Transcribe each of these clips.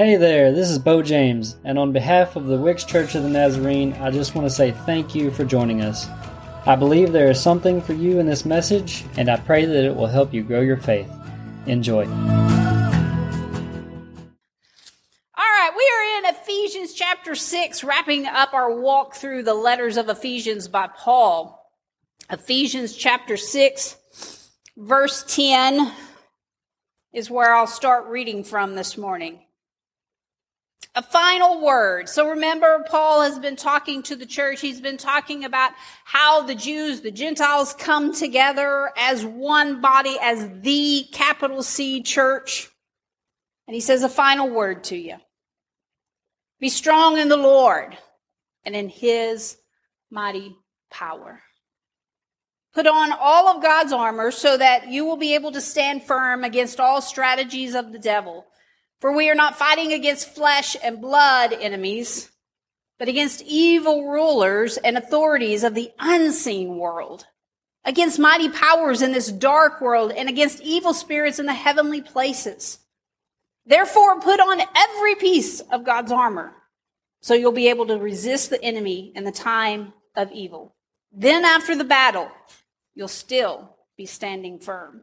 Hey there, this is Bo James, and on behalf of the Wicks Church of the Nazarene, I just want to say thank you for joining us. I believe there is something for you in this message, and I pray that it will help you grow your faith. Enjoy. All right, we are in Ephesians chapter 6, wrapping up our walk through the letters of Ephesians by Paul. Ephesians chapter 6, verse 10 is where I'll start reading from this morning. A final word. So remember, Paul has been talking to the church. He's been talking about how the Jews, the Gentiles come together as one body, as the capital C church. And he says a final word to you. Be strong in the Lord and in his mighty power. Put on all of God's armor so that you will be able to stand firm against all strategies of the devil. For we are not fighting against flesh and blood enemies, but against evil rulers and authorities of the unseen world, against mighty powers in this dark world, and against evil spirits in the heavenly places. Therefore, put on every piece of God's armor so you'll be able to resist the enemy in the time of evil. Then after the battle, you'll still be standing firm.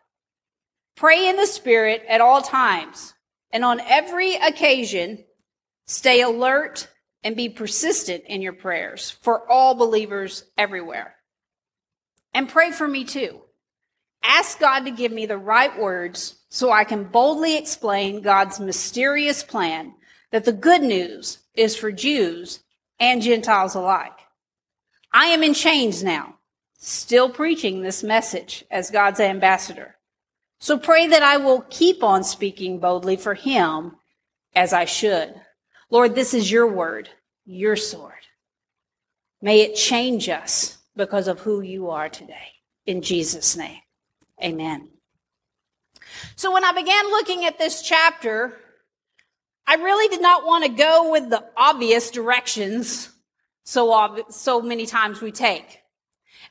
Pray in the Spirit at all times and on every occasion, stay alert and be persistent in your prayers for all believers everywhere. And pray for me too. Ask God to give me the right words so I can boldly explain God's mysterious plan that the good news is for Jews and Gentiles alike. I am in chains now, still preaching this message as God's ambassador. So pray that I will keep on speaking boldly for him as I should. Lord, this is your word, your sword. May it change us because of who you are today. In Jesus' name, amen. So when I began looking at this chapter, I really did not want to go with the obvious directions so, ob- so many times we take.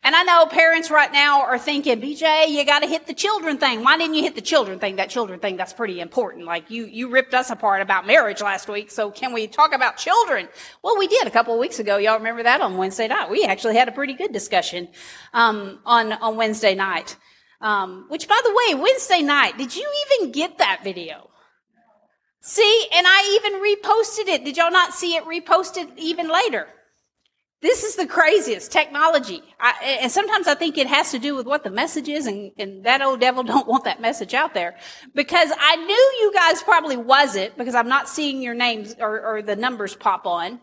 And I know parents right now are thinking, BJ, you got to hit the children thing. Why didn't you hit the children thing? That children thing, that's pretty important. Like you, you ripped us apart about marriage last week. So can we talk about children? Well, we did a couple of weeks ago. Y'all remember that on Wednesday night? We actually had a pretty good discussion, um, on, on Wednesday night. Um, which by the way, Wednesday night, did you even get that video? See, and I even reposted it. Did y'all not see it reposted even later? This is the craziest technology. I, and sometimes I think it has to do with what the message is and, and that old devil don't want that message out there. Because I knew you guys probably wasn't because I'm not seeing your names or, or the numbers pop on.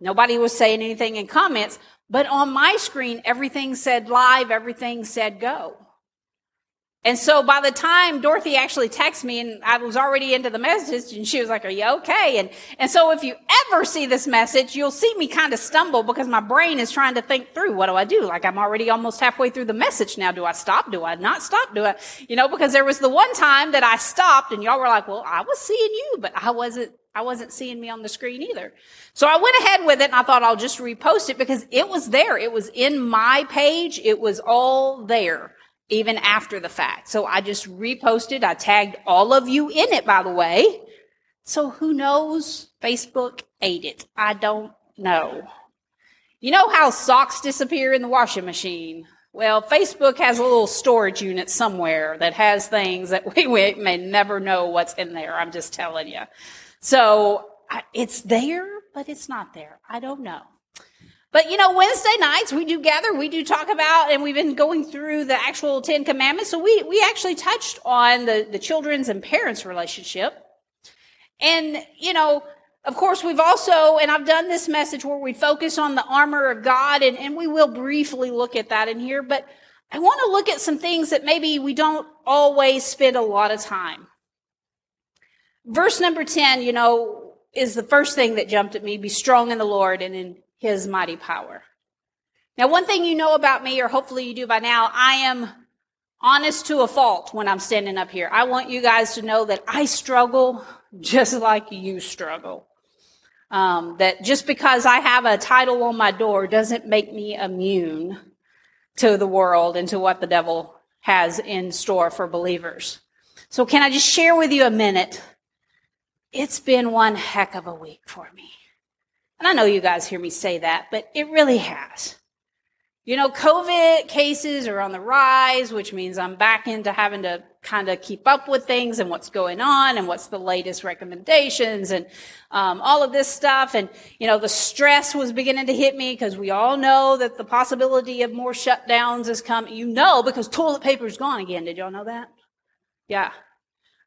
Nobody was saying anything in comments, but on my screen, everything said live, everything said go. And so by the time Dorothy actually texted me and I was already into the message and she was like, are you okay? And, and so if you ever see this message, you'll see me kind of stumble because my brain is trying to think through, what do I do? Like I'm already almost halfway through the message now. Do I stop? Do I not stop? Do I, you know, because there was the one time that I stopped and y'all were like, well, I was seeing you, but I wasn't, I wasn't seeing me on the screen either. So I went ahead with it and I thought I'll just repost it because it was there. It was in my page. It was all there even after the fact. So I just reposted. I tagged all of you in it, by the way. So who knows? Facebook ate it. I don't know. You know how socks disappear in the washing machine? Well, Facebook has a little storage unit somewhere that has things that we may never know what's in there. I'm just telling you. So it's there, but it's not there. I don't know. But you know, Wednesday nights we do gather, we do talk about, and we've been going through the actual Ten Commandments. So we, we actually touched on the, the children's and parents relationship. And, you know, of course, we've also, and I've done this message where we focus on the armor of God, and, and we will briefly look at that in here, but I want to look at some things that maybe we don't always spend a lot of time. Verse number 10, you know, is the first thing that jumped at me be strong in the Lord and in his mighty power. Now, one thing you know about me, or hopefully you do by now, I am honest to a fault when I'm standing up here. I want you guys to know that I struggle just like you struggle. Um, that just because I have a title on my door doesn't make me immune to the world and to what the devil has in store for believers. So can I just share with you a minute? It's been one heck of a week for me. And I know you guys hear me say that, but it really has. You know, COVID cases are on the rise, which means I'm back into having to kind of keep up with things and what's going on and what's the latest recommendations and um, all of this stuff. And, you know, the stress was beginning to hit me because we all know that the possibility of more shutdowns is coming. You know, because toilet paper is gone again. Did y'all know that? Yeah.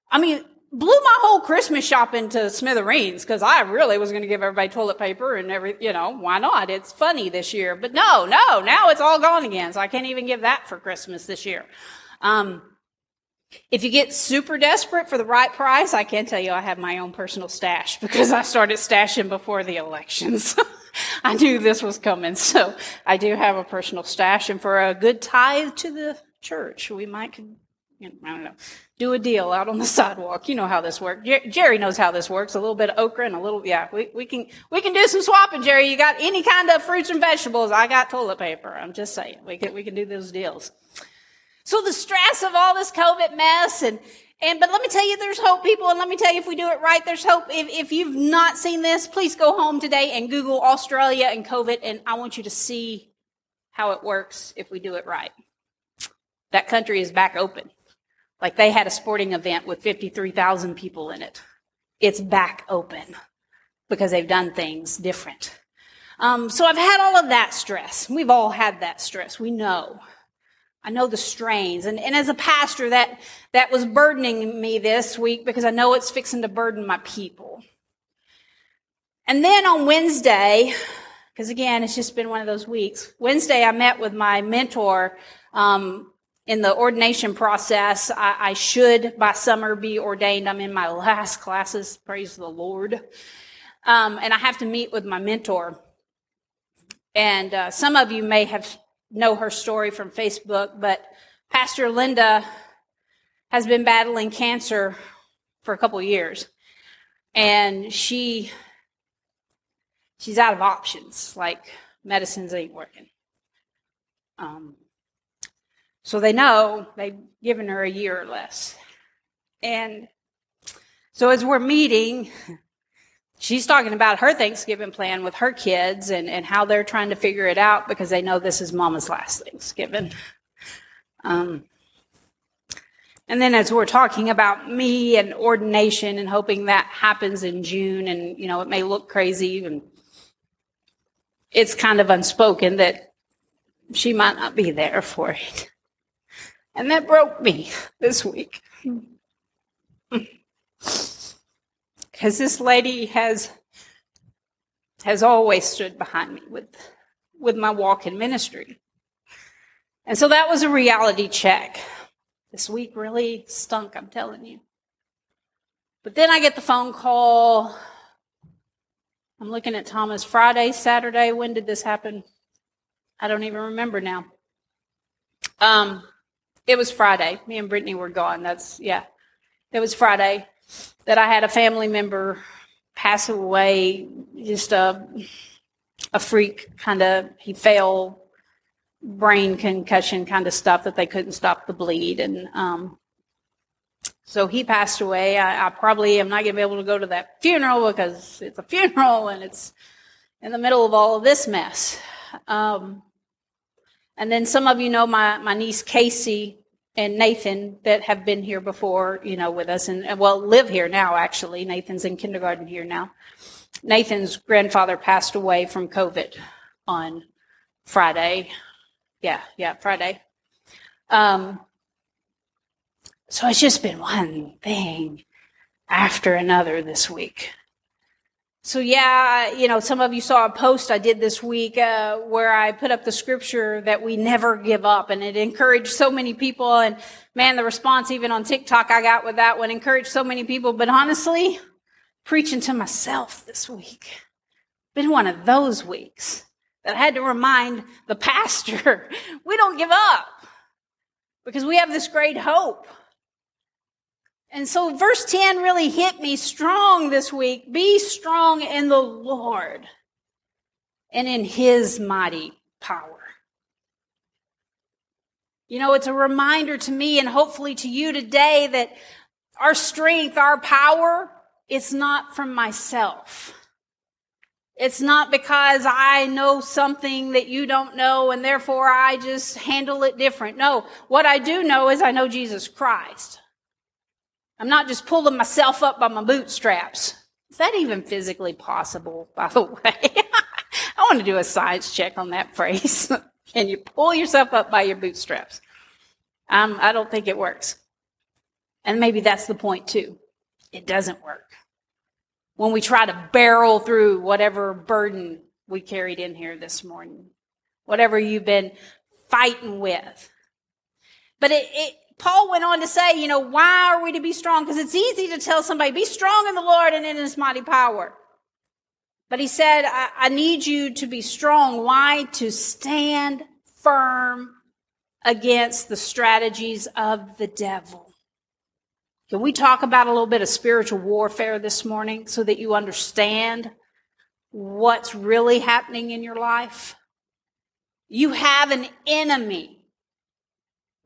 I mean, blew my whole Christmas shopping to smithereens because I really was going to give everybody toilet paper and every, you know, why not? It's funny this year. But no, no, now it's all gone again. So I can't even give that for Christmas this year. Um, if you get super desperate for the right price, I can tell you I have my own personal stash because I started stashing before the elections. I knew this was coming. So I do have a personal stash and for a good tithe to the church, we might, I don't know do a deal out on the sidewalk. You know how this works. Jerry knows how this works. A little bit of okra and a little, yeah, we, we can, we can do some swapping, Jerry. You got any kind of fruits and vegetables. I got toilet paper. I'm just saying. We can, we can do those deals. So the stress of all this COVID mess and, and, but let me tell you, there's hope, people, and let me tell you, if we do it right, there's hope. If, if you've not seen this, please go home today and Google Australia and COVID, and I want you to see how it works if we do it right. That country is back open. Like they had a sporting event with 53,000 people in it. It's back open because they've done things different. Um, so I've had all of that stress. We've all had that stress. We know. I know the strains. And, and as a pastor, that, that was burdening me this week because I know it's fixing to burden my people. And then on Wednesday, because again, it's just been one of those weeks. Wednesday, I met with my mentor, um, in the ordination process. I, I, should by summer be ordained. I'm in my last classes. Praise the Lord. Um, and I have to meet with my mentor. And uh, some of you may have know her story from Facebook, but Pastor Linda has been battling cancer for a couple years, and she she's out of options. Like medicines ain't working. Um, so they know they've given her a year or less. And so as we're meeting, she's talking about her Thanksgiving plan with her kids and, and how they're trying to figure it out because they know this is mama's last Thanksgiving. Um, and then as we're talking about me and ordination and hoping that happens in June and, you know, it may look crazy and it's kind of unspoken that she might not be there for it. And that broke me this week. Because this lady has has always stood behind me with with my walk in ministry. And so that was a reality check. This week really stunk, I'm telling you. But then I get the phone call. I'm looking at Thomas Friday, Saturday. When did this happen? I don't even remember now. Um, it was Friday. Me and Brittany were gone. That's, yeah. It was Friday that I had a family member pass away, just a, a freak kind of, he fell, brain concussion kind of stuff that they couldn't stop the bleed. And, um, so he passed away. I, I probably am not going to be able to go to that funeral because it's a funeral and it's in the middle of all of this mess. Um, and then some of you know my, my niece Casey and Nathan that have been here before, you know, with us and, well, live here now, actually. Nathan's in kindergarten here now. Nathan's grandfather passed away from COVID on Friday. Yeah, yeah, Friday. Um, so it's just been one thing after another this week. So yeah, you know, some of you saw a post I did this week uh, where I put up the scripture that we never give up, and it encouraged so many people. And man, the response even on TikTok I got with that one encouraged so many people. But honestly, preaching to myself this week. Been one of those weeks that I had to remind the pastor, we don't give up because we have this great hope. And so verse 10 really hit me strong this week. Be strong in the Lord and in his mighty power. You know, it's a reminder to me and hopefully to you today that our strength, our power, it's not from myself. It's not because I know something that you don't know and therefore I just handle it different. No, what I do know is I know Jesus Christ. I'm not just pulling myself up by my bootstraps. Is that even physically possible, by the way? I want to do a science check on that phrase. Can you pull yourself up by your bootstraps? Um, I don't think it works. And maybe that's the point too. It doesn't work. When we try to barrel through whatever burden we carried in here this morning, whatever you've been fighting with. But it, it Paul went on to say, you know, why are we to be strong? Because it's easy to tell somebody, be strong in the Lord and in his mighty power. But he said, I, I need you to be strong. Why? To stand firm against the strategies of the devil. Can we talk about a little bit of spiritual warfare this morning so that you understand what's really happening in your life? You have an enemy.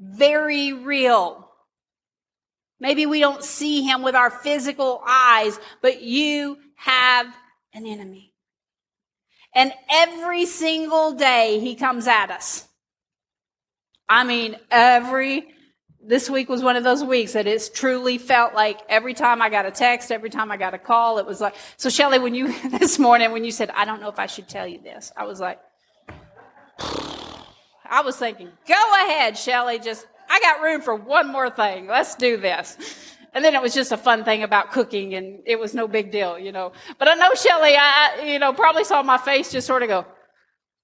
Very real. Maybe we don't see him with our physical eyes, but you have an enemy. And every single day he comes at us. I mean, every, this week was one of those weeks that it's truly felt like every time I got a text, every time I got a call, it was like, so Shelly, when you, this morning, when you said, I don't know if I should tell you this, I was like, I was thinking, go ahead, Shelly, just, I got room for one more thing. Let's do this. And then it was just a fun thing about cooking and it was no big deal, you know. But I know Shelly, I, you know, probably saw my face just sort of go,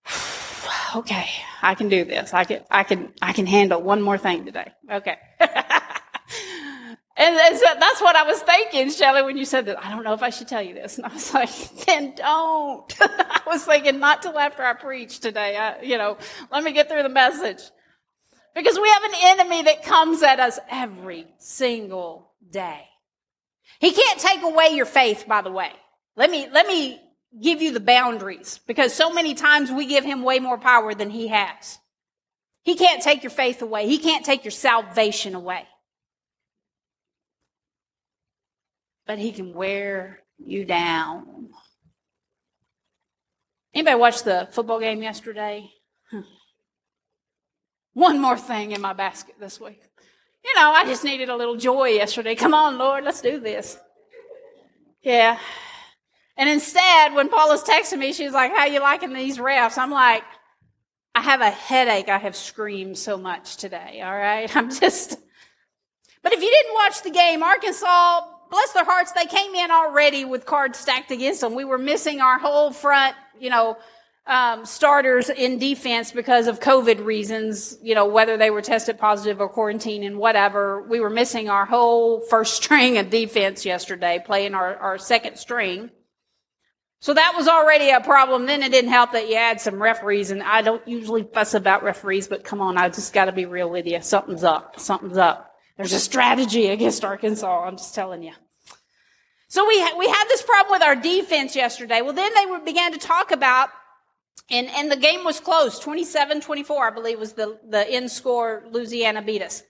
okay, I can do this. I can, I can, I can handle one more thing today. Okay. and that's what I was thinking, Shelly, when you said that. I don't know if I should tell you this. And I was like, then don't. I was thinking not till after I preach today. I, you know, let me get through the message. Because we have an enemy that comes at us every single day. He can't take away your faith, by the way. Let me, let me give you the boundaries because so many times we give him way more power than he has. He can't take your faith away. He can't take your salvation away. But he can wear you down. Anybody watch the football game yesterday? Hmm. One more thing in my basket this week you know, I just needed a little joy yesterday. Come on, Lord, let's do this. Yeah. And instead, when Paula's texting me, she's like, how you liking these refs? I'm like, I have a headache. I have screamed so much today. All right. I'm just, but if you didn't watch the game, Arkansas, bless their hearts, they came in already with cards stacked against them. We were missing our whole front, you know, um, starters in defense because of COVID reasons, you know, whether they were tested positive or quarantined and whatever. We were missing our whole first string of defense yesterday, playing our, our second string. So that was already a problem. Then it didn't help that you had some referees, and I don't usually fuss about referees, but come on, I just got to be real with you. Something's up. Something's up. There's a strategy against Arkansas. I'm just telling you. So we we had this problem with our defense yesterday. Well, then they began to talk about and, and the game was close. 27-24, I believe, was the, the end score. Louisiana beat us.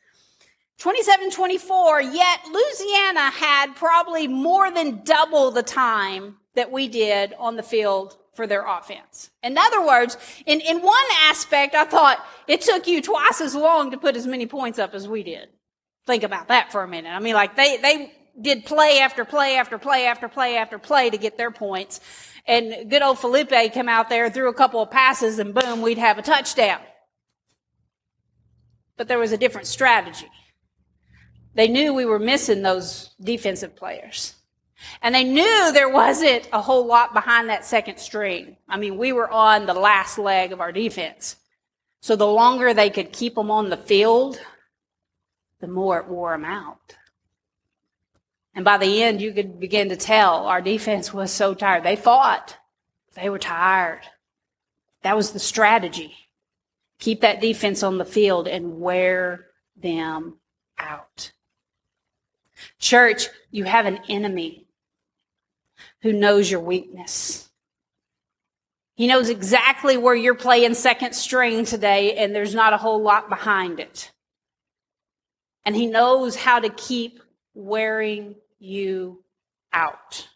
27-24, yet Louisiana had probably more than double the time that we did on the field for their offense. In other words, in, in one aspect, I thought it took you twice as long to put as many points up as we did. Think about that for a minute. I mean, like they, they did play after play after play after play after play to get their points. And good old Felipe came out there, threw a couple of passes, and boom, we'd have a touchdown. But there was a different strategy. They knew we were missing those defensive players. And they knew there wasn't a whole lot behind that second string. I mean, we were on the last leg of our defense. So the longer they could keep them on the field, the more it wore them out. And by the end, you could begin to tell our defense was so tired. They fought. They were tired. That was the strategy. Keep that defense on the field and wear them out. Church, you have an enemy who knows your weakness. He knows exactly where you're playing second string today, and there's not a whole lot behind it. And he knows how to keep wearing you out.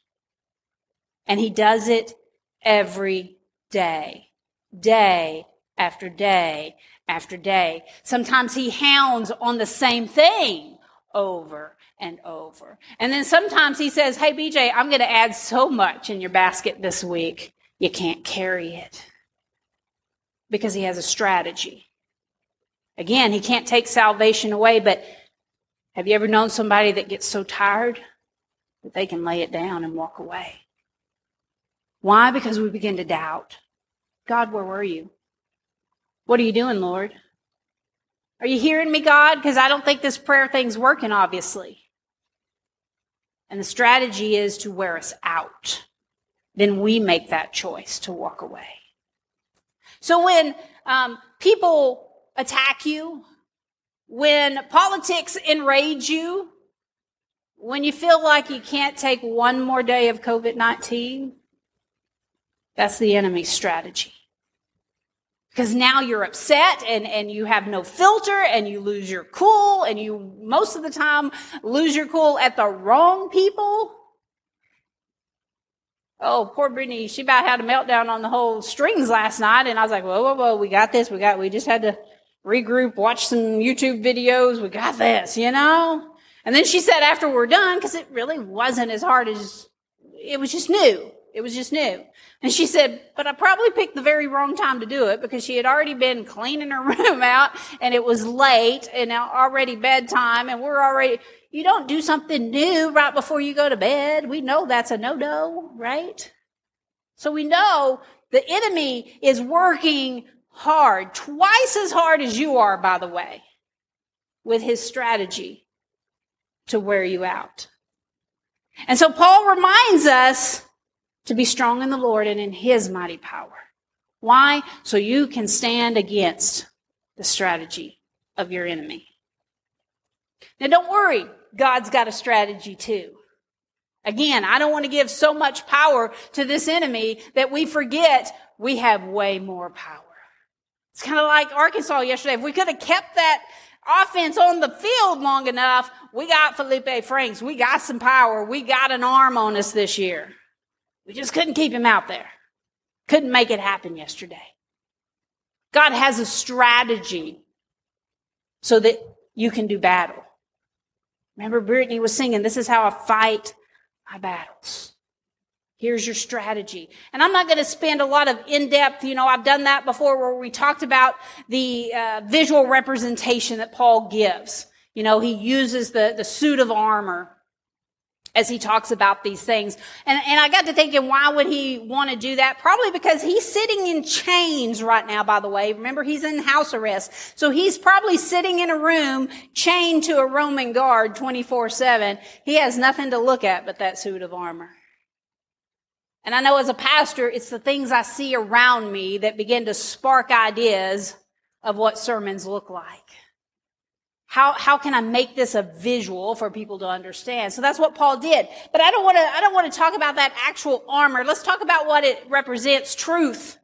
And he does it every day, day after day after day. Sometimes he hounds on the same thing over and over. And then sometimes he says, Hey, BJ, I'm going to add so much in your basket this week, you can't carry it. Because he has a strategy. Again, he can't take salvation away, but have you ever known somebody that gets so tired that they can lay it down and walk away? Why? Because we begin to doubt. God, where were you? What are you doing, Lord? Are you hearing me, God? Because I don't think this prayer thing's working, obviously. And the strategy is to wear us out. Then we make that choice to walk away. So when um, people attack you, when politics enrage you, when you feel like you can't take one more day of COVID 19, that's the enemy's strategy. Because now you're upset and, and you have no filter and you lose your cool and you most of the time lose your cool at the wrong people. Oh, poor Brittany, she about had a meltdown on the whole strings last night and I was like, whoa, whoa, whoa, we got this. We got, we just had to regroup, watch some YouTube videos. We got this, you know? And then she said after we're done, because it really wasn't as hard as, it was just new. It was just new. And she said, but I probably picked the very wrong time to do it because she had already been cleaning her room out and it was late and now already bedtime and we're already, you don't do something new right before you go to bed. We know that's a no-no, right? So we know the enemy is working hard, twice as hard as you are, by the way, with his strategy to wear you out. And so Paul reminds us to be strong in the Lord and in His mighty power. Why? So you can stand against the strategy of your enemy. Now don't worry, God's got a strategy too. Again, I don't want to give so much power to this enemy that we forget we have way more power. It's kind of like Arkansas yesterday. If we could have kept that offense on the field long enough, we got Felipe Franks. We got some power. We got an arm on us this year. We just couldn't keep him out there. Couldn't make it happen yesterday. God has a strategy so that you can do battle. Remember, Brittany was singing, This is how I fight my battles. Here's your strategy. And I'm not going to spend a lot of in-depth, you know, I've done that before where we talked about the uh, visual representation that Paul gives. You know, he uses the, the suit of armor as he talks about these things. And, and I got to thinking, why would he want to do that? Probably because he's sitting in chains right now, by the way. Remember, he's in house arrest. So he's probably sitting in a room chained to a Roman guard 24-7. He has nothing to look at but that suit of armor. And I know as a pastor, it's the things I see around me that begin to spark ideas of what sermons look like. How, how can I make this a visual for people to understand? So that's what Paul did. But I don't want to, I don't want to talk about that actual armor. Let's talk about what it represents. Truth.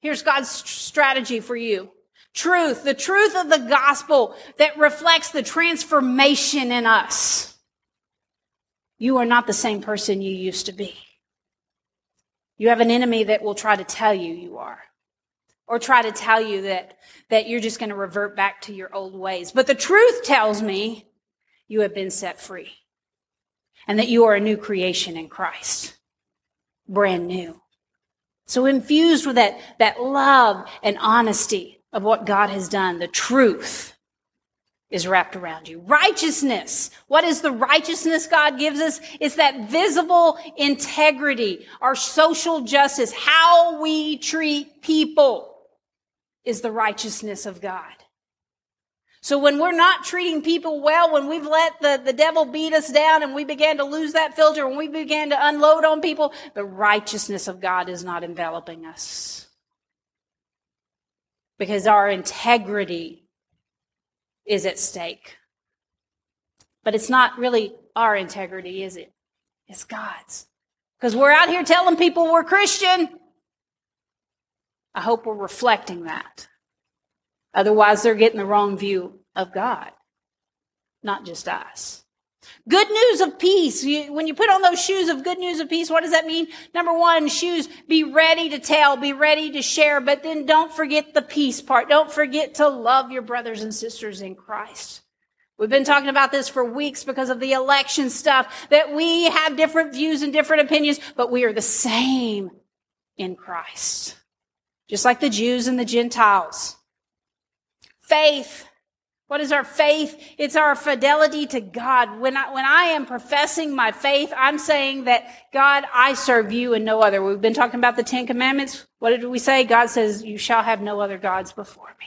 Here's God's strategy for you. Truth. The truth of the gospel that reflects the transformation in us. You are not the same person you used to be. You have an enemy that will try to tell you you are or try to tell you that, that you're just going to revert back to your old ways. But the truth tells me you have been set free and that you are a new creation in Christ. Brand new. So infused with that, that love and honesty of what God has done, the truth is wrapped around you. Righteousness. What is the righteousness God gives us? It's that visible integrity, our social justice, how we treat people is the righteousness of God. So when we're not treating people well, when we've let the, the devil beat us down and we began to lose that filter, when we began to unload on people, the righteousness of God is not enveloping us. Because our integrity is at stake. But it's not really our integrity, is it? It's God's. Because we're out here telling people we're Christian. I hope we're reflecting that. Otherwise, they're getting the wrong view of God, not just us. Good news of peace. You, when you put on those shoes of good news of peace, what does that mean? Number one, shoes, be ready to tell, be ready to share, but then don't forget the peace part. Don't forget to love your brothers and sisters in Christ. We've been talking about this for weeks because of the election stuff, that we have different views and different opinions, but we are the same in Christ. Just like the Jews and the Gentiles. Faith. What is our faith? It's our fidelity to God. When I, when I am professing my faith, I'm saying that God, I serve you and no other. We've been talking about the Ten Commandments. What did we say? God says, you shall have no other gods before me.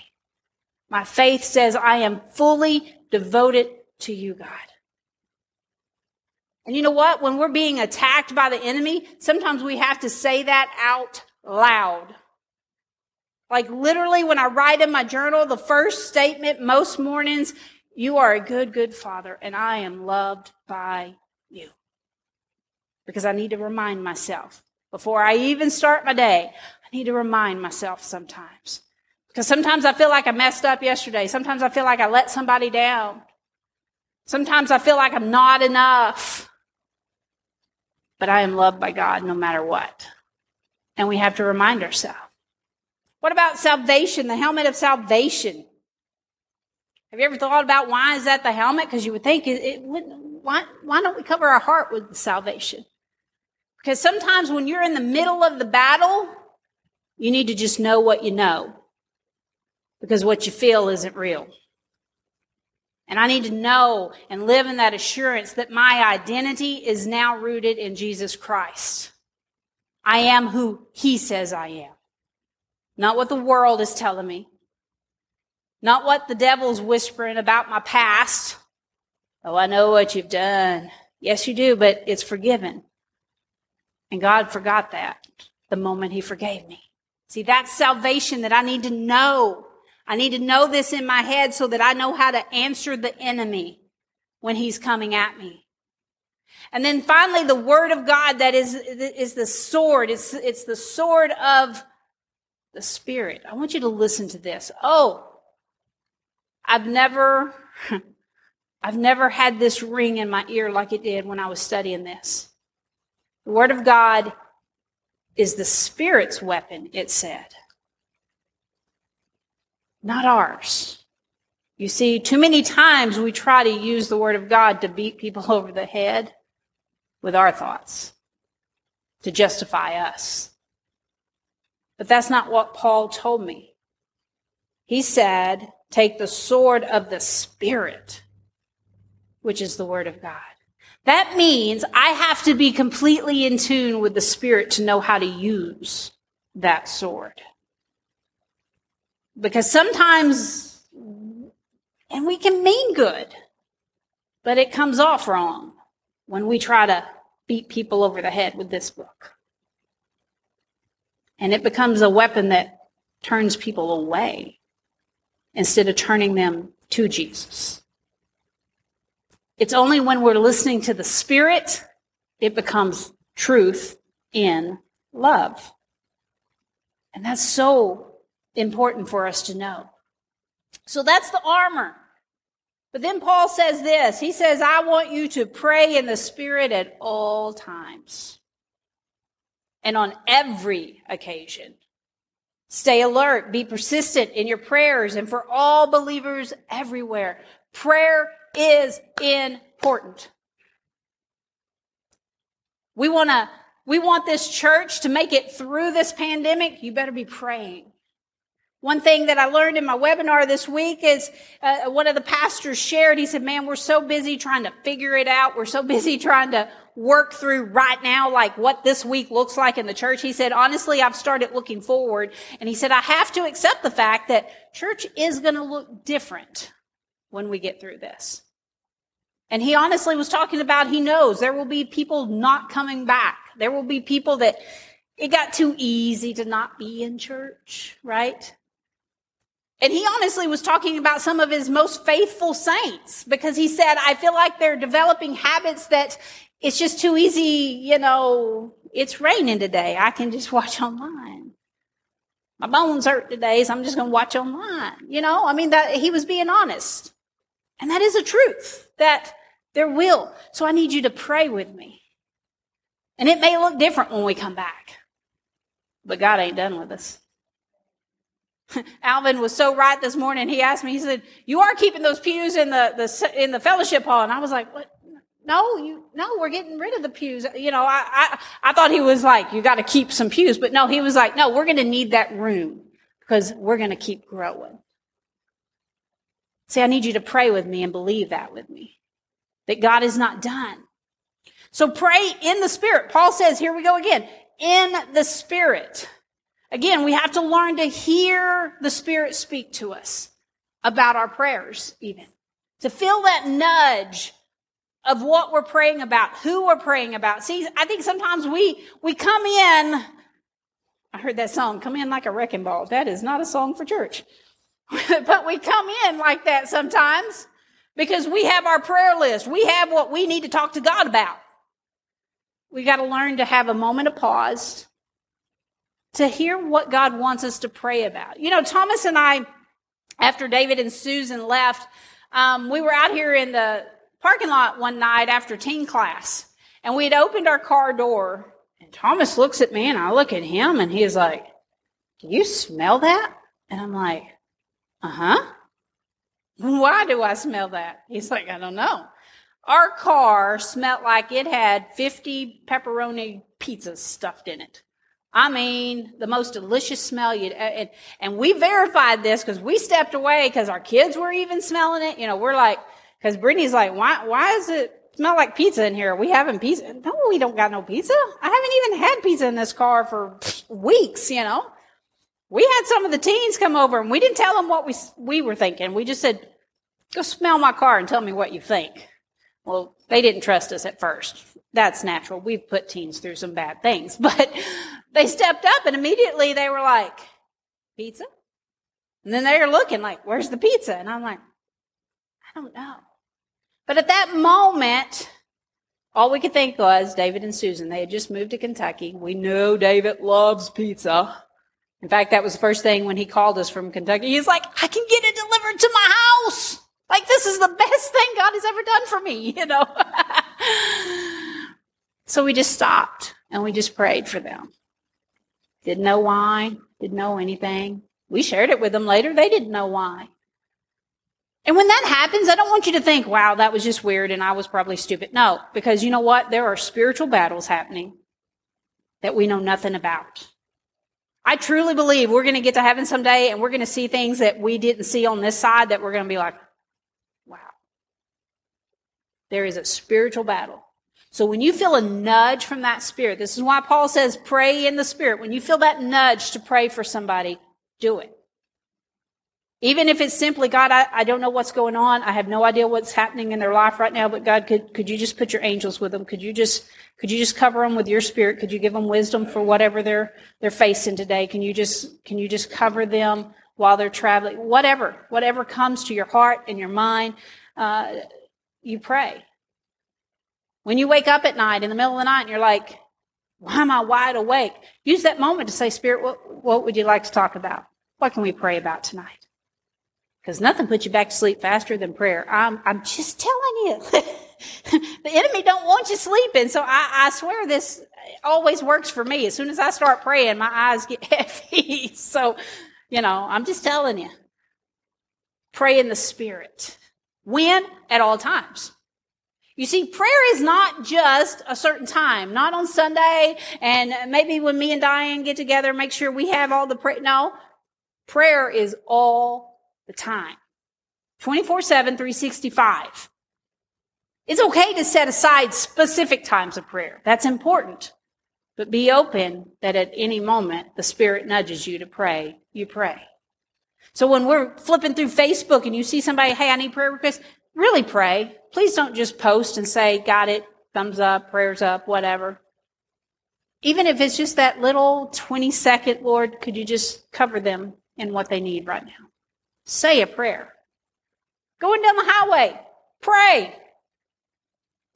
My faith says I am fully devoted to you, God. And you know what? When we're being attacked by the enemy, sometimes we have to say that out loud. Like literally when I write in my journal, the first statement most mornings, you are a good, good father and I am loved by you. Because I need to remind myself before I even start my day, I need to remind myself sometimes. Because sometimes I feel like I messed up yesterday. Sometimes I feel like I let somebody down. Sometimes I feel like I'm not enough. But I am loved by God no matter what. And we have to remind ourselves. What about salvation, the helmet of salvation? Have you ever thought about why is that the helmet? Because you would think it, it why, why don't we cover our heart with salvation? Because sometimes when you're in the middle of the battle, you need to just know what you know. Because what you feel isn't real. And I need to know and live in that assurance that my identity is now rooted in Jesus Christ. I am who He says I am. Not what the world is telling me. Not what the devil's whispering about my past. Oh, I know what you've done. Yes, you do, but it's forgiven. And God forgot that the moment He forgave me. See, that's salvation that I need to know. I need to know this in my head so that I know how to answer the enemy when he's coming at me. And then finally, the word of God that is, is the sword. It's, it's the sword of the Spirit. I want you to listen to this. Oh, I've never, I've never had this ring in my ear like it did when I was studying this. The Word of God is the Spirit's weapon, it said, not ours. You see, too many times we try to use the Word of God to beat people over the head with our thoughts, to justify us. But that's not what Paul told me. He said, take the sword of the Spirit, which is the Word of God. That means I have to be completely in tune with the Spirit to know how to use that sword. Because sometimes, and we can mean good, but it comes off wrong when we try to beat people over the head with this book. And it becomes a weapon that turns people away instead of turning them to Jesus. It's only when we're listening to the Spirit, it becomes truth in love. And that's so important for us to know. So that's the armor. But then Paul says this. He says, I want you to pray in the Spirit at all times and on every occasion. Stay alert, be persistent in your prayers, and for all believers everywhere, prayer is important. We want to we want this church to make it through this pandemic. You better be praying. One thing that I learned in my webinar this week is uh, one of the pastors shared. He said, "Man, we're so busy trying to figure it out. We're so busy trying to work through right now, like what this week looks like in the church. He said, honestly, I've started looking forward. And he said, I have to accept the fact that church is going to look different when we get through this. And he honestly was talking about he knows there will be people not coming back. There will be people that it got too easy to not be in church, right? And he honestly was talking about some of his most faithful saints because he said, I feel like they're developing habits that it's just too easy, you know, it's raining today. I can just watch online. My bones hurt today, so I'm just going to watch online. You know, I mean, that he was being honest. And that is a truth that there will. So I need you to pray with me. And it may look different when we come back, but God ain't done with us. Alvin was so right this morning. He asked me, he said, you are keeping those pews in the, the, in the fellowship hall. And I was like, what? No, you, no, we're getting rid of the pews. You know, I, I, I thought he was like, you got to keep some pews. But no, he was like, no, we're going to need that room because we're going to keep growing. See, I need you to pray with me and believe that with me. That God is not done. So pray in the Spirit. Paul says, here we go again, in the Spirit. Again, we have to learn to hear the Spirit speak to us about our prayers, even. To feel that nudge of what we're praying about, who we're praying about. See, I think sometimes we, we come in, I heard that song, come in like a wrecking ball. That is not a song for church. but we come in like that sometimes because we have our prayer list. We have what we need to talk to God about. We got to learn to have a moment of pause to hear what God wants us to pray about. You know, Thomas and I, after David and Susan left, um, we were out here in the parking lot one night after teen class, and we had opened our car door, and Thomas looks at me, and I look at him, and he's like, "Do you smell that?" And I'm like, "Uh huh." Why do I smell that? He's like, "I don't know." Our car smelled like it had 50 pepperoni pizzas stuffed in it. I mean, the most delicious smell you'd, and, and we verified this because we stepped away because our kids were even smelling it. You know, we're like, because Brittany's like, why, why does it smell like pizza in here? Are we having pizza? No, we don't got no pizza. I haven't even had pizza in this car for weeks, you know. We had some of the teens come over and we didn't tell them what we, we were thinking. We just said, go smell my car and tell me what you think. Well, they didn't trust us at first. That's natural. We've put teens through some bad things, but they stepped up and immediately they were like, pizza? And then they were looking like, where's the pizza? And I'm like, I don't know. But at that moment, all we could think was David and Susan. They had just moved to Kentucky. We know David loves pizza. In fact, that was the first thing when he called us from Kentucky. He's like, I can get it delivered to my house. Like, this is the best thing God has ever done for me, you know. so we just stopped and we just prayed for them. Didn't know why, didn't know anything. We shared it with them later. They didn't know why. And when that happens, I don't want you to think, wow, that was just weird and I was probably stupid. No, because you know what? There are spiritual battles happening that we know nothing about. I truly believe we're going to get to heaven someday and we're going to see things that we didn't see on this side that we're going to be like, wow. There is a spiritual battle. So when you feel a nudge from that spirit, this is why Paul says pray in the spirit. When you feel that nudge to pray for somebody, do it. Even if it's simply, God, I, I don't know what's going on. I have no idea what's happening in their life right now, but God, could, could you just put your angels with them? Could you just, could you just cover them with your spirit? Could you give them wisdom for whatever they're, they're facing today? Can you just, can you just cover them while they're traveling? Whatever, whatever comes to your heart and your mind, uh, you pray. When you wake up at night in the middle of the night and you're like, why am I wide awake? Use that moment to say, Spirit, what, what would you like to talk about? What can we pray about tonight? Because nothing puts you back to sleep faster than prayer. I'm, I'm just telling you. the enemy don't want you sleeping. So I, I swear this always works for me. As soon as I start praying, my eyes get heavy. so, you know, I'm just telling you. Pray in the spirit. When? At all times. You see, prayer is not just a certain time, not on Sunday and maybe when me and Diane get together, make sure we have all the prayer. No, prayer is all the time. 24 7, 365. It's okay to set aside specific times of prayer. That's important. But be open that at any moment the Spirit nudges you to pray, you pray. So when we're flipping through Facebook and you see somebody, hey, I need prayer requests, really pray. Please don't just post and say, got it, thumbs up, prayers up, whatever. Even if it's just that little 20 second, Lord, could you just cover them in what they need right now? Say a prayer. Going down the highway, pray.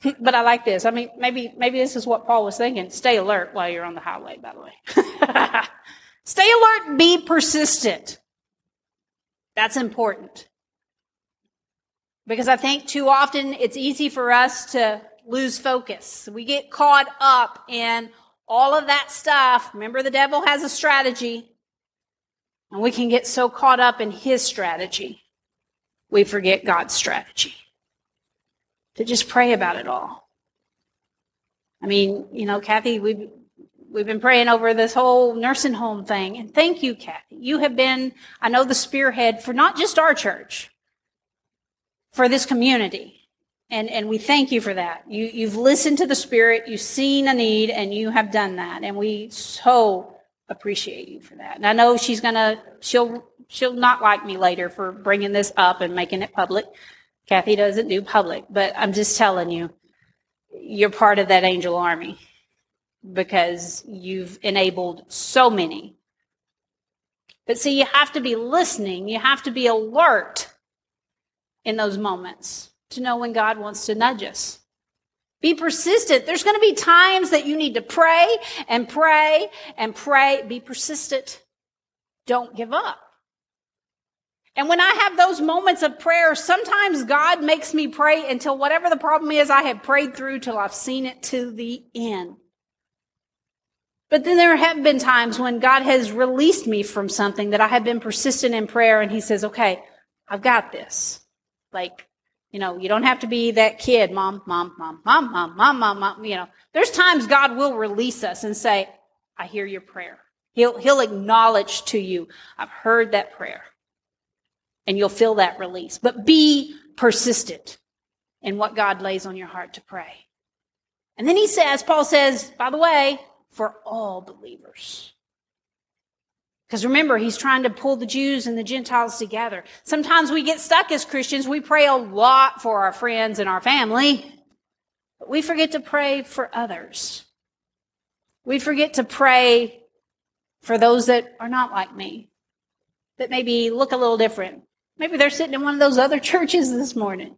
but I like this. I mean, maybe maybe this is what Paul was thinking. Stay alert while you're on the highway, by the way. Stay alert, be persistent. That's important. Because I think too often it's easy for us to lose focus. We get caught up in all of that stuff. Remember, the devil has a strategy. And we can get so caught up in his strategy, we forget God's strategy. To just pray about it all. I mean, you know, Kathy, we've, we've been praying over this whole nursing home thing. And thank you, Kathy. You have been, I know, the spearhead for not just our church, for this community. And, and we thank you for that. You, you've listened to the Spirit, you've seen a need, and you have done that. And we so appreciate you for that. And I know she's gonna, she'll, she'll not like me later for bringing this up and making it public. Kathy doesn't do public, but I'm just telling you, you're part of that angel army because you've enabled so many. But see, you have to be listening. You have to be alert in those moments to know when God wants to nudge us. Be persistent. There's going to be times that you need to pray and pray and pray. Be persistent. Don't give up. And when I have those moments of prayer, sometimes God makes me pray until whatever the problem is, I have prayed through till I've seen it to the end. But then there have been times when God has released me from something that I have been persistent in prayer and He says, okay, I've got this. Like, you know, you don't have to be that kid, mom, mom, mom, mom, mom, mom, mom, mom. You know, there's times God will release us and say, I hear your prayer. He'll, he'll acknowledge to you, I've heard that prayer. And you'll feel that release. But be persistent in what God lays on your heart to pray. And then he says, Paul says, by the way, for all believers. Because remember, he's trying to pull the Jews and the Gentiles together. Sometimes we get stuck as Christians. We pray a lot for our friends and our family, but we forget to pray for others. We forget to pray for those that are not like me, that maybe look a little different. Maybe they're sitting in one of those other churches this morning.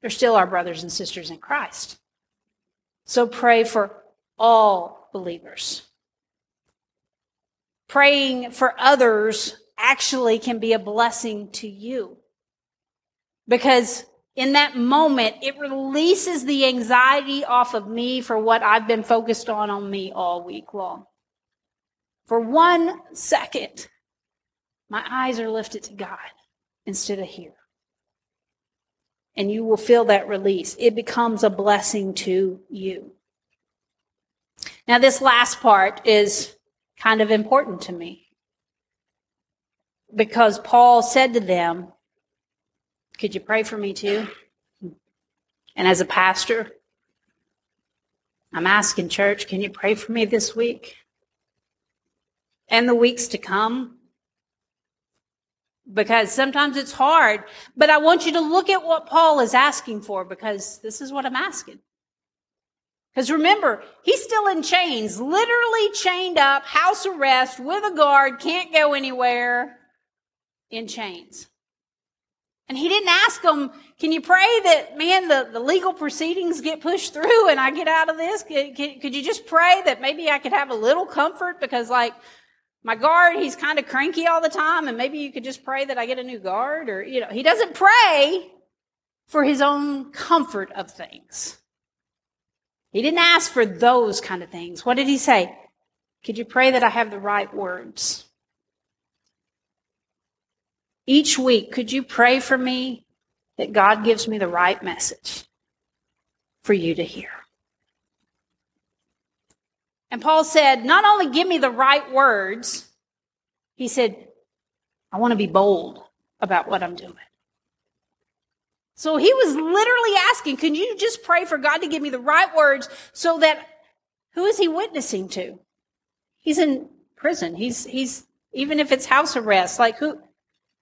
They're still our brothers and sisters in Christ. So pray for all believers praying for others actually can be a blessing to you. Because in that moment, it releases the anxiety off of me for what I've been focused on on me all week long. For one second, my eyes are lifted to God instead of here. And you will feel that release. It becomes a blessing to you. Now, this last part is kind of important to me. Because Paul said to them, Could you pray for me too? And as a pastor, I'm asking church, can you pray for me this week? And the weeks to come? Because sometimes it's hard, but I want you to look at what Paul is asking for because this is what I'm asking. Because remember, he's still in chains, literally chained up, house arrest with a guard, can't go anywhere, in chains. And he didn't ask them, can you pray that, man, the, the legal proceedings get pushed through and I get out of this? Could, could, could you just pray that maybe I could have a little comfort because like, my guard, he's kind of cranky all the time and maybe you could just pray that I get a new guard or, you know, he doesn't pray for his own comfort of things. He didn't ask for those kind of things. What did he say? Could you pray that I have the right words? Each week, could you pray for me that God gives me the right message for you to hear? And Paul said, not only give me the right words, he said, I want to be bold about what I'm doing. So he was literally asking, can you just pray for God to give me the right words so that who is he witnessing to? He's in prison. He's, he's, even if it's house arrest, like who,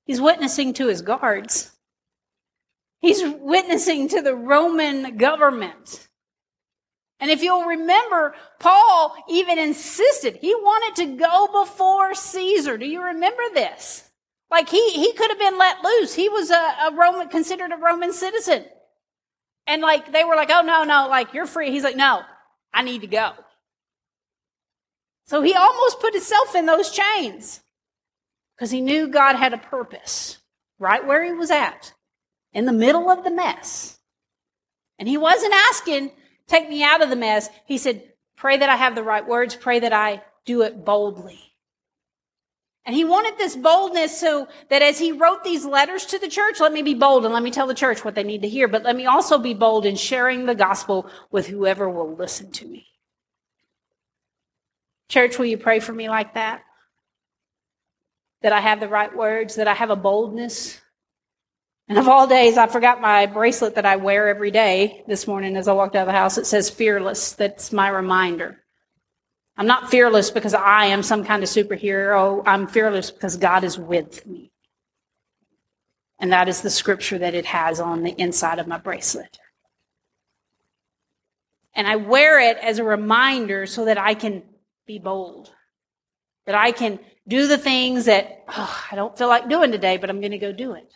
He's witnessing to his guards. He's witnessing to the Roman government. And if you'll remember, Paul even insisted he wanted to go before Caesar. Do you remember this? Like he, he could have been let loose. He was a, a Roman, considered a Roman citizen. And like they were like, oh no, no, like you're free. He's like, no, I need to go. So he almost put himself in those chains because he knew God had a purpose right where he was at in the middle of the mess. And he wasn't asking, Take me out of the mess. He said, Pray that I have the right words. Pray that I do it boldly. And he wanted this boldness so that as he wrote these letters to the church, let me be bold and let me tell the church what they need to hear, but let me also be bold in sharing the gospel with whoever will listen to me. Church, will you pray for me like that? That I have the right words, that I have a boldness and of all days, I forgot my bracelet that I wear every day this morning as I walked out of the house. It says fearless. That's my reminder. I'm not fearless because I am some kind of superhero. I'm fearless because God is with me. And that is the scripture that it has on the inside of my bracelet. And I wear it as a reminder so that I can be bold, that I can do the things that oh, I don't feel like doing today, but I'm going to go do it.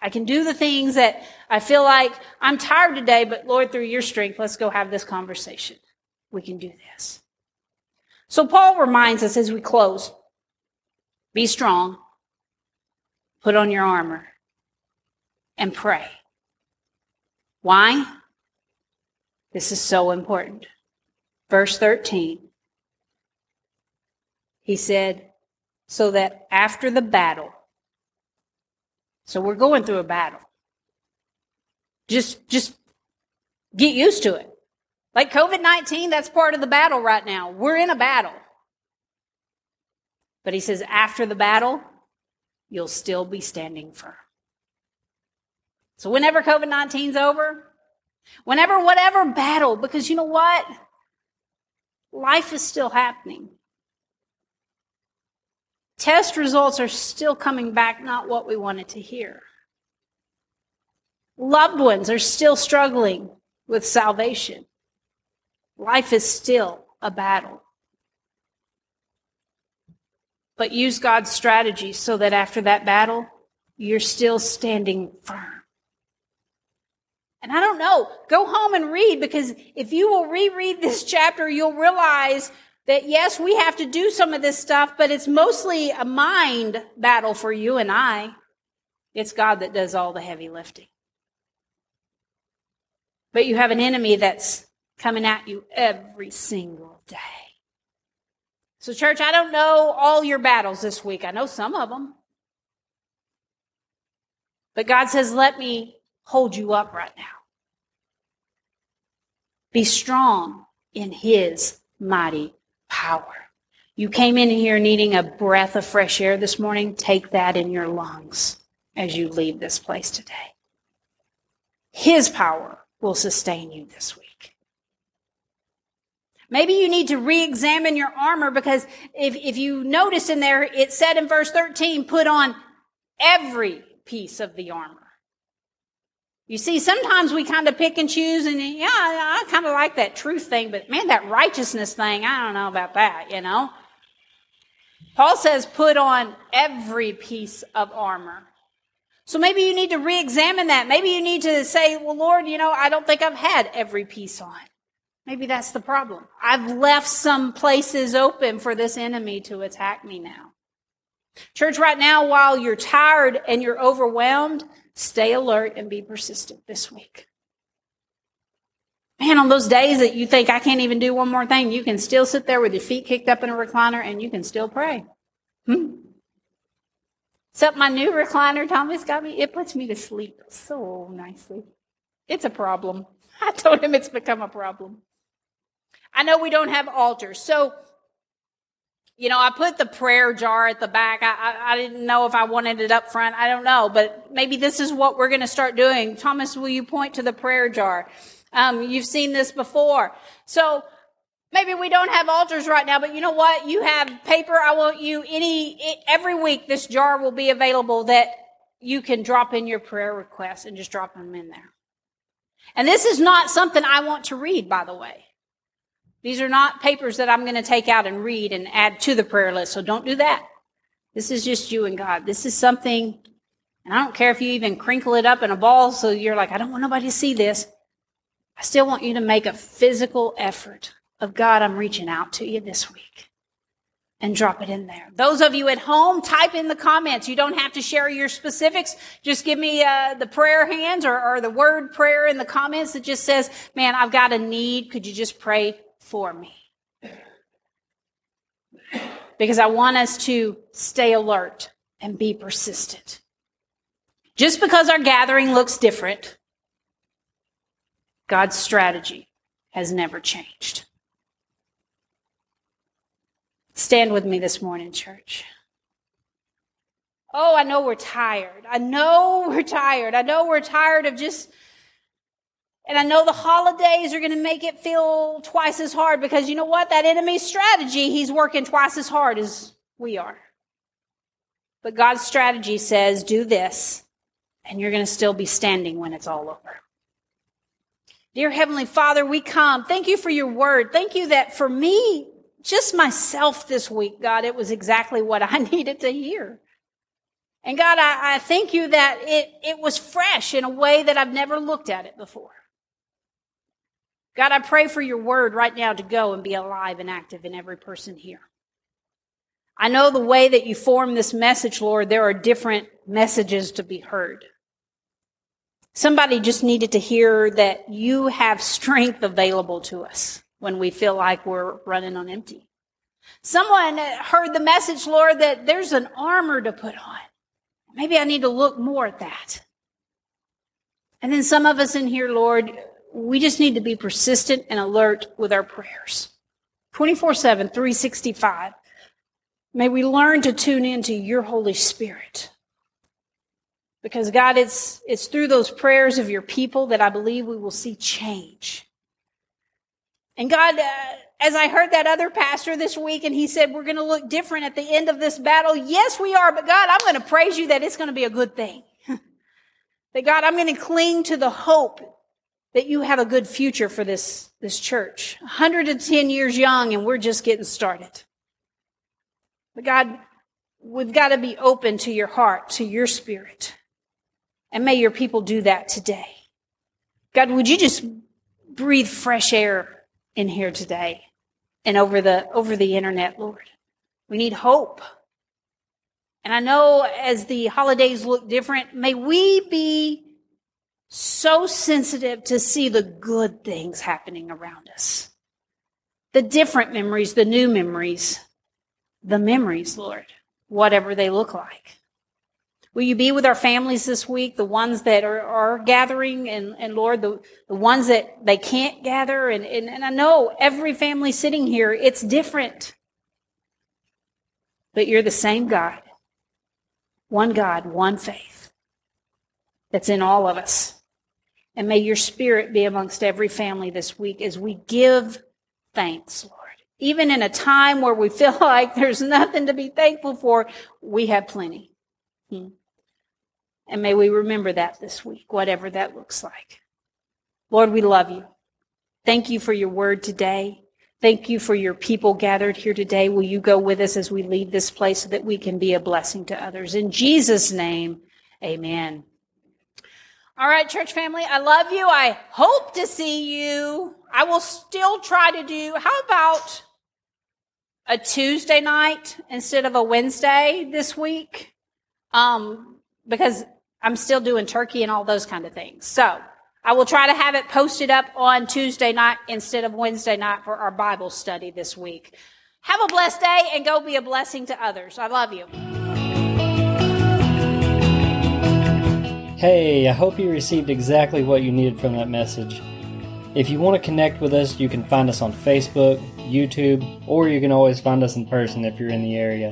I can do the things that I feel like I'm tired today, but Lord, through your strength, let's go have this conversation. We can do this. So Paul reminds us as we close, be strong, put on your armor, and pray. Why? This is so important. Verse 13. He said, so that after the battle, so we're going through a battle. Just, just get used to it. Like COVID 19, that's part of the battle right now. We're in a battle. But he says, after the battle, you'll still be standing firm. So whenever COVID 19's over, whenever whatever battle, because you know what? Life is still happening. Test results are still coming back not what we wanted to hear. Loved ones are still struggling with salvation. Life is still a battle. But use God's strategy so that after that battle, you're still standing firm. And I don't know, go home and read because if you will reread this chapter, you'll realize that yes, we have to do some of this stuff, but it's mostly a mind battle for you and I. It's God that does all the heavy lifting. But you have an enemy that's coming at you every single day. So, church, I don't know all your battles this week. I know some of them. But God says, let me hold you up right now. Be strong in His mighty power. You came in here needing a breath of fresh air this morning. Take that in your lungs as you leave this place today. His power will sustain you this week. Maybe you need to re-examine your armor because if, if you notice in there, it said in verse 13, put on every piece of the armor. You see, sometimes we kind of pick and choose, and yeah, I kind of like that truth thing, but man, that righteousness thing, I don't know about that, you know? Paul says, put on every piece of armor. So maybe you need to re examine that. Maybe you need to say, well, Lord, you know, I don't think I've had every piece on. Maybe that's the problem. I've left some places open for this enemy to attack me now. Church, right now, while you're tired and you're overwhelmed, Stay alert and be persistent this week. Man, on those days that you think I can't even do one more thing, you can still sit there with your feet kicked up in a recliner and you can still pray. Hmm? Except my new recliner, Thomas got me, it puts me to sleep so nicely. It's a problem. I told him it's become a problem. I know we don't have altars. So you know, I put the prayer jar at the back. I, I, I, didn't know if I wanted it up front. I don't know, but maybe this is what we're going to start doing. Thomas, will you point to the prayer jar? Um, you've seen this before. So Maybe we don't have altars right now, but you know what? You have paper. I want you any, every week this jar will be available that you can drop in your prayer requests and just drop them in there. And this is not something I want to read, by the way. These are not papers that I'm going to take out and read and add to the prayer list. So don't do that. This is just you and God. This is something, and I don't care if you even crinkle it up in a ball so you're like, I don't want nobody to see this. I still want you to make a physical effort of God, I'm reaching out to you this week and drop it in there. Those of you at home, type in the comments. You don't have to share your specifics. Just give me uh, the prayer hands or, or the word prayer in the comments that just says, man, I've got a need. Could you just pray for me? Because I want us to stay alert and be persistent. Just because our gathering looks different, God's strategy has never changed. Stand with me this morning, church. Oh, I know we're tired. I know we're tired. I know we're tired of just, and I know the holidays are going to make it feel twice as hard because you know what? That enemy's strategy, he's working twice as hard as we are. But God's strategy says, do this, and you're going to still be standing when it's all over. Dear Heavenly Father, we come. Thank you for your word. Thank you that for me, just myself this week, God, it was exactly what I needed to hear. And God, I, I thank you that it, it was fresh in a way that I've never looked at it before. God, I pray for your word right now to go and be alive and active in every person here. I know the way that you form this message, Lord, there are different messages to be heard. Somebody just needed to hear that you have strength available to us when we feel like we're running on empty. Someone heard the message, Lord, that there's an armor to put on. Maybe I need to look more at that. And then some of us in here, Lord, we just need to be persistent and alert with our prayers. 24 7, 365. May we learn to tune into your Holy Spirit. Because God, it's, it's through those prayers of your people that I believe we will see change. And God, uh, as I heard that other pastor this week and he said, we're going to look different at the end of this battle. Yes, we are. But God, I'm going to praise you that it's going to be a good thing. that God, I'm going to cling to the hope that you have a good future for this, this church. 110 years young and we're just getting started. But God, we've got to be open to your heart, to your spirit. And may your people do that today. God, would you just breathe fresh air in here today and over the over the internet, Lord. We need hope. And I know as the holidays look different, may we be so sensitive to see the good things happening around us. The different memories, the new memories, the memories, Lord, whatever they look like. Will you be with our families this week, the ones that are, are gathering and, and Lord, the, the ones that they can't gather? And, and, and I know every family sitting here, it's different. But you're the same God. One God, one faith that's in all of us. And may your spirit be amongst every family this week as we give thanks, Lord. Even in a time where we feel like there's nothing to be thankful for, we have plenty. Hmm. And may we remember that this week, whatever that looks like. Lord, we love you. Thank you for your word today. Thank you for your people gathered here today. Will you go with us as we leave this place so that we can be a blessing to others? In Jesus' name, amen. All right, church family, I love you. I hope to see you. I will still try to do, how about a Tuesday night instead of a Wednesday this week? Um, because I'm still doing turkey and all those kind of things. So I will try to have it posted up on Tuesday night instead of Wednesday night for our Bible study this week. Have a blessed day and go be a blessing to others. I love you. Hey, I hope you received exactly what you needed from that message. If you want to connect with us, you can find us on Facebook, YouTube, or you can always find us in person if you're in the area.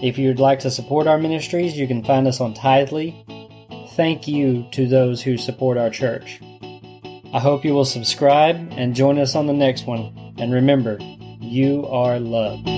If you'd like to support our ministries, you can find us on Tithely thank you to those who support our church. I hope you will subscribe and join us on the next one. And remember, you are loved.